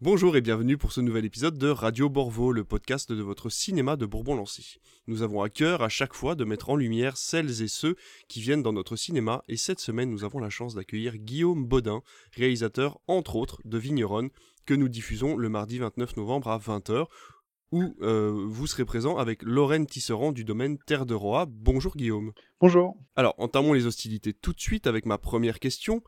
Bonjour et bienvenue pour ce nouvel épisode de Radio Borvo, le podcast de votre cinéma de Bourbon-Lancy. Nous avons à cœur à chaque fois de mettre en lumière celles et ceux qui viennent dans notre cinéma et cette semaine nous avons la chance d'accueillir Guillaume Baudin, réalisateur entre autres de Vigneronne, que nous diffusons le mardi 29 novembre à 20h où euh, vous serez présent avec Lorraine Tisserand du domaine Terre de Roi. Bonjour Guillaume. Bonjour. Alors, entamons les hostilités tout de suite avec ma première question.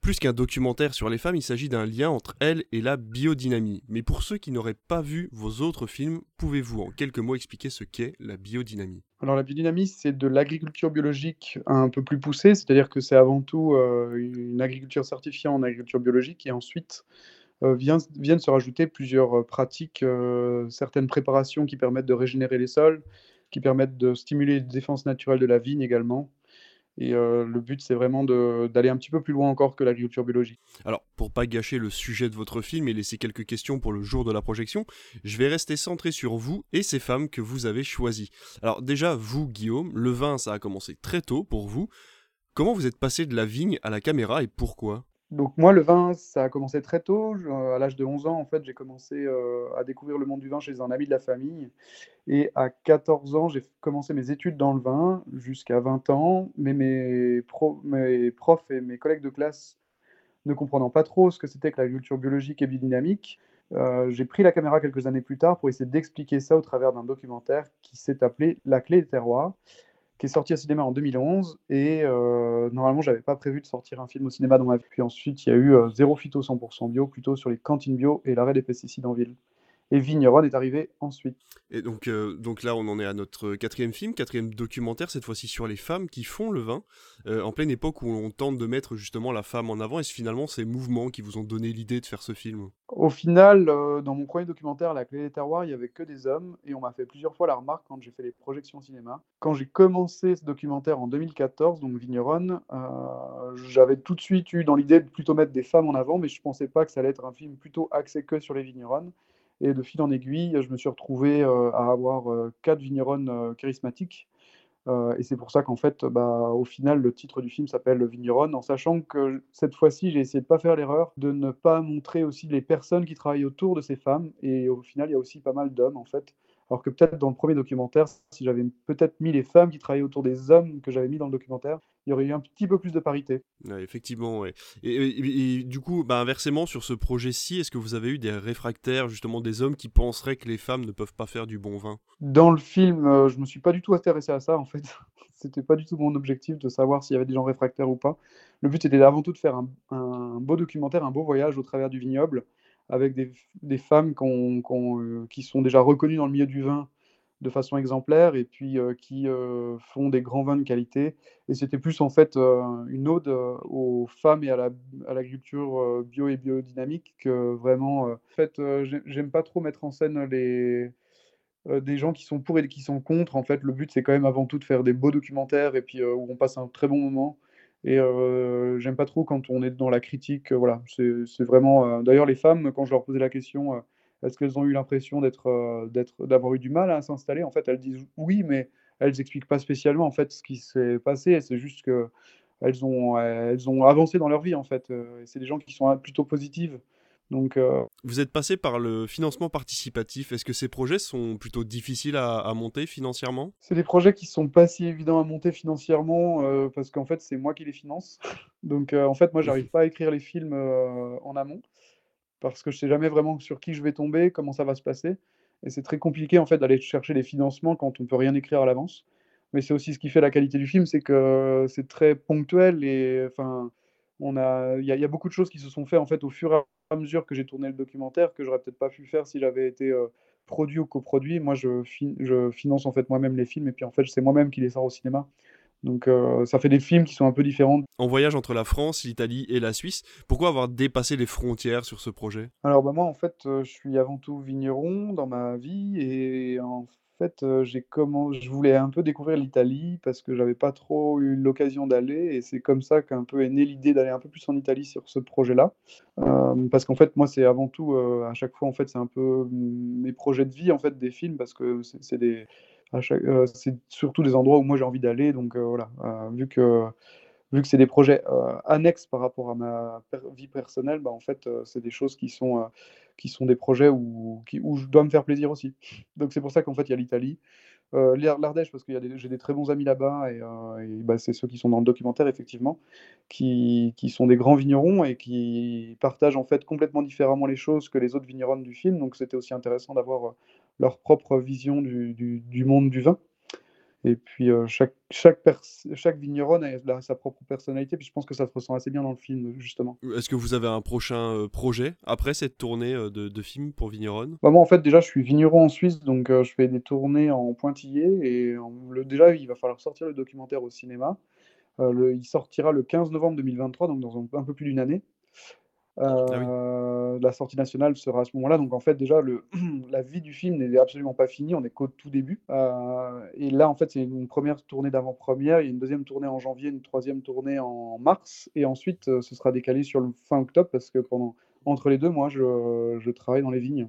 Plus qu'un documentaire sur les femmes, il s'agit d'un lien entre elles et la biodynamie. Mais pour ceux qui n'auraient pas vu vos autres films, pouvez-vous en quelques mots expliquer ce qu'est la biodynamie? Alors la biodynamie, c'est de l'agriculture biologique un peu plus poussée, c'est-à-dire que c'est avant tout euh, une agriculture certifiée en agriculture biologique et ensuite euh, viennent se rajouter plusieurs euh, pratiques, certaines préparations qui permettent de régénérer les sols, qui permettent de stimuler les défenses naturelles de la vigne également. Et le but, c'est vraiment d'aller un petit peu plus loin encore que l'agriculture biologique. Alors, pour pas gâcher le sujet de votre film et laisser quelques questions pour le jour de la projection, je vais rester centré sur vous et ces femmes que vous avez choisies. Alors déjà, vous, Guillaume, le vin, ça a commencé très tôt pour vous. Comment vous êtes passé de la vigne à la caméra et pourquoi? Donc moi, le vin, ça a commencé très tôt. à l'âge de 11 ans, en fait, j'ai commencé euh, à découvrir le monde du vin chez un ami de la famille. Et à 14 ans, j'ai commencé mes études dans le vin jusqu'à 20 ans. Mais mes, mes profs et mes collègues de classe ne comprenant pas trop ce que c'était que l'agriculture biologique et biodynamique, euh, j'ai pris la caméra quelques années plus tard pour essayer d'expliquer ça au travers d'un documentaire qui s'est appelé La clé des terroirs qui est sorti au cinéma en 2011. Et euh, normalement, j'avais pas prévu de sortir un film au cinéma dans ma vie. Puis ensuite, il y a eu euh, Zéro Phyto 100% bio, plutôt sur les cantines bio et l'arrêt des pesticides en ville. Et Vigneron est arrivé ensuite. Et donc, euh, donc là, on en est à notre quatrième film, quatrième documentaire, cette fois-ci sur les femmes qui font le vin, euh, en pleine époque où on tente de mettre justement la femme en avant. Est-ce finalement ces mouvements qui vous ont donné l'idée de faire ce film Au final, euh, dans mon premier documentaire, La clé des terroirs, il n'y avait que des hommes, et on m'a fait plusieurs fois la remarque quand j'ai fait les projections cinéma. Quand j'ai commencé ce documentaire en 2014, donc Vigneron, j'avais tout de suite eu dans l'idée de plutôt mettre des femmes en avant, mais je ne pensais pas que ça allait être un film plutôt axé que sur les vignerons. Et de fil en aiguille, je me suis retrouvé euh, à avoir euh, quatre vignerons euh, charismatiques. et c'est pour ça qu'en fait, bah, au final, le titre du film s'appelle Vigneron, en sachant que cette fois-ci, j'ai essayé de ne pas faire l'erreur de ne pas montrer aussi les personnes qui travaillent autour de ces femmes. Et au final, il y a aussi pas mal d'hommes, en fait. Alors que peut-être dans le premier documentaire, si j'avais peut-être mis les femmes qui travaillaient autour des hommes que j'avais mis dans le documentaire, il y aurait eu un petit peu plus de parité. effectivement, ouais. Et, du coup, bah, inversement, sur ce projet-ci, est-ce que vous avez eu des réfractaires, justement des hommes qui penseraient que les femmes ne peuvent pas faire du bon vin? Dans le film, euh, je me suis pas du tout intéressé à ça, en fait. C'était pas du tout mon objectif de savoir s'il y avait des gens réfractaires ou pas. Le but était avant tout de faire un, un beau documentaire, un beau voyage au travers du vignoble avec des, femmes euh, qui sont déjà reconnues dans le milieu du vin de façon exemplaire et puis euh, qui euh, font des grands vins de qualité. Et c'était plus en fait une ode aux femmes et à l'agriculture bio et biodynamique que vraiment. en fait, j'aime pas trop mettre en scène les, des gens qui sont pour et qui sont contre. En fait, le but c'est quand même avant tout de faire des beaux documentaires et puis où on passe un très bon moment. Et j'aime pas trop quand on est dans la critique. voilà, c'est vraiment. D'ailleurs, les femmes, quand je leur posais la question, est-ce qu'elles ont eu l'impression d'être, d'être, d'avoir eu du mal à s'installer En fait, elles disent oui, mais elles n'expliquent pas spécialement en fait ce qui s'est passé. C'est juste que elles ont, elles ont avancé dans leur vie en fait. c'est des gens qui sont plutôt positives. Donc, euh, Vous êtes passé par le financement participatif. Est-ce que ces projets sont plutôt difficiles à, monter financièrement? C'est des projets qui sont pas si évidents à monter financièrement euh, parce qu'en fait, c'est moi qui les finance. Donc, euh, en fait, moi, j'arrive pas à écrire les films en amont parce que je sais jamais vraiment sur qui je vais tomber, comment ça va se passer. Et c'est très compliqué en fait d'aller chercher les financements quand on peut rien écrire à l'avance. Mais c'est aussi ce qui fait la qualité du film, c'est que c'est très ponctuel et enfin, on a, il y, y, a beaucoup de choses qui se sont faites en fait au fur et à mesure que j'ai tourné le documentaire que j'aurais peut-être pas pu faire si j'avais été euh, produit ou coproduit. Moi, je, je, finance en fait moi-même les films et puis en fait, c'est moi-même qui les sors au cinéma. Donc euh, ça fait des films qui sont un peu différents. En voyage entre la France, l'Italie et la Suisse, pourquoi avoir dépassé les frontières sur ce projet? Alors bah, moi en fait euh, je suis avant tout vigneron dans ma vie et en fait, j'ai comment je voulais un peu découvrir l'Italie parce que j'avais pas trop eu l'occasion d'aller et c'est comme ça qu'un peu est née l'idée d'aller un peu plus en Italie sur ce projet-là. parce qu'en fait, moi, c'est avant tout, à chaque fois, en fait, c'est un peu mmh, mes projets de vie, en fait, des films parce que c'est des c'est surtout des endroits où moi j'ai envie d'aller. Donc voilà, vu que vu que c'est des projets annexes par rapport à ma vie personnelle, bah, en fait, c'est des choses qui sont, qui sont des projets où, où je dois me faire plaisir aussi. Donc c'est pour ça qu'en fait, il y a l'Italie. Euh, L'Ardèche, parce que j'ai des très bons amis là-bas, et, euh, bah, c'est ceux qui sont dans le documentaire, effectivement, qui, qui, sont des grands vignerons et qui partagent en fait complètement différemment les choses que les autres vignerons du film. Donc c'était aussi intéressant d'avoir euh, leur propre vision du, du, monde du vin. Et puis euh, chaque, chaque, a, sa propre personnalité, puis je pense que ça se ressent assez bien dans le film, justement. Est-ce que vous avez un prochain euh, projet après cette tournée euh, de, de film pour vigneron bah, Moi, en fait, déjà, je suis vigneron en Suisse, donc je fais des tournées en pointillé. Et le, déjà, il va falloir sortir le documentaire au cinéma. Le, il sortira le 15 novembre 2023, donc dans un peu plus d'une année. Ah euh, la sortie nationale sera à ce moment-là. Donc en fait, déjà, le, la vie du film n'est absolument pas finie. On est qu'au tout début. Euh, et là, en fait, c'est une première tournée d'avant-première. Il y a une deuxième tournée en janvier, une troisième tournée en mars. Et ensuite, euh, ce sera décalé sur le fin octobre parce que pendant, entre les deux, moi, je, je travaille dans les vignes.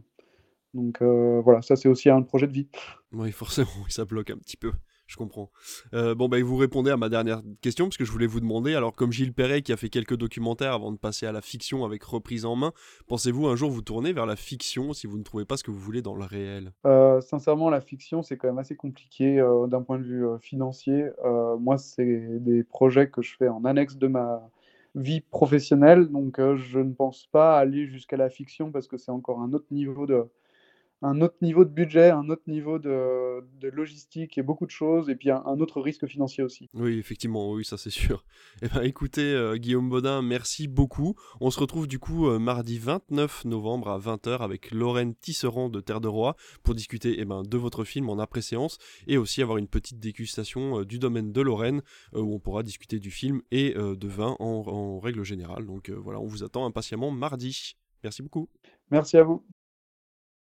Donc voilà, ça c'est aussi un projet de vie. Oui, forcément, ça bloque un petit peu je comprends. Euh, bon, bah, vous répondez à ma dernière question, parce que je voulais vous demander, alors comme Gilles Perret qui a fait quelques documentaires avant de passer à la fiction avec reprise en main, pensez-vous un jour vous tourner vers la fiction si vous ne trouvez pas ce que vous voulez dans le réel? Euh, Sincèrement, la fiction, c'est quand même assez compliqué euh, d'un point de vue financier. moi, c'est des projets que je fais en annexe de ma vie professionnelle, donc je ne pense pas aller jusqu'à la fiction parce que c'est encore un autre niveau de un autre niveau de budget, un autre niveau de, logistique et beaucoup de choses, et puis un, autre risque financier aussi. Oui, effectivement, oui, ça c'est sûr. Eh ben, écoutez, euh, Guillaume Baudin, merci beaucoup. On se retrouve du coup euh, mardi 29 novembre à 20h avec Lorraine Tisserand de Terre de Roi pour discuter eh ben, de votre film en après-séance et aussi avoir une petite dégustation euh, du domaine de Lorraine où on pourra discuter du film et de vin en, en, règle générale. Donc voilà, on vous attend impatiemment mardi. Merci beaucoup. Merci à vous.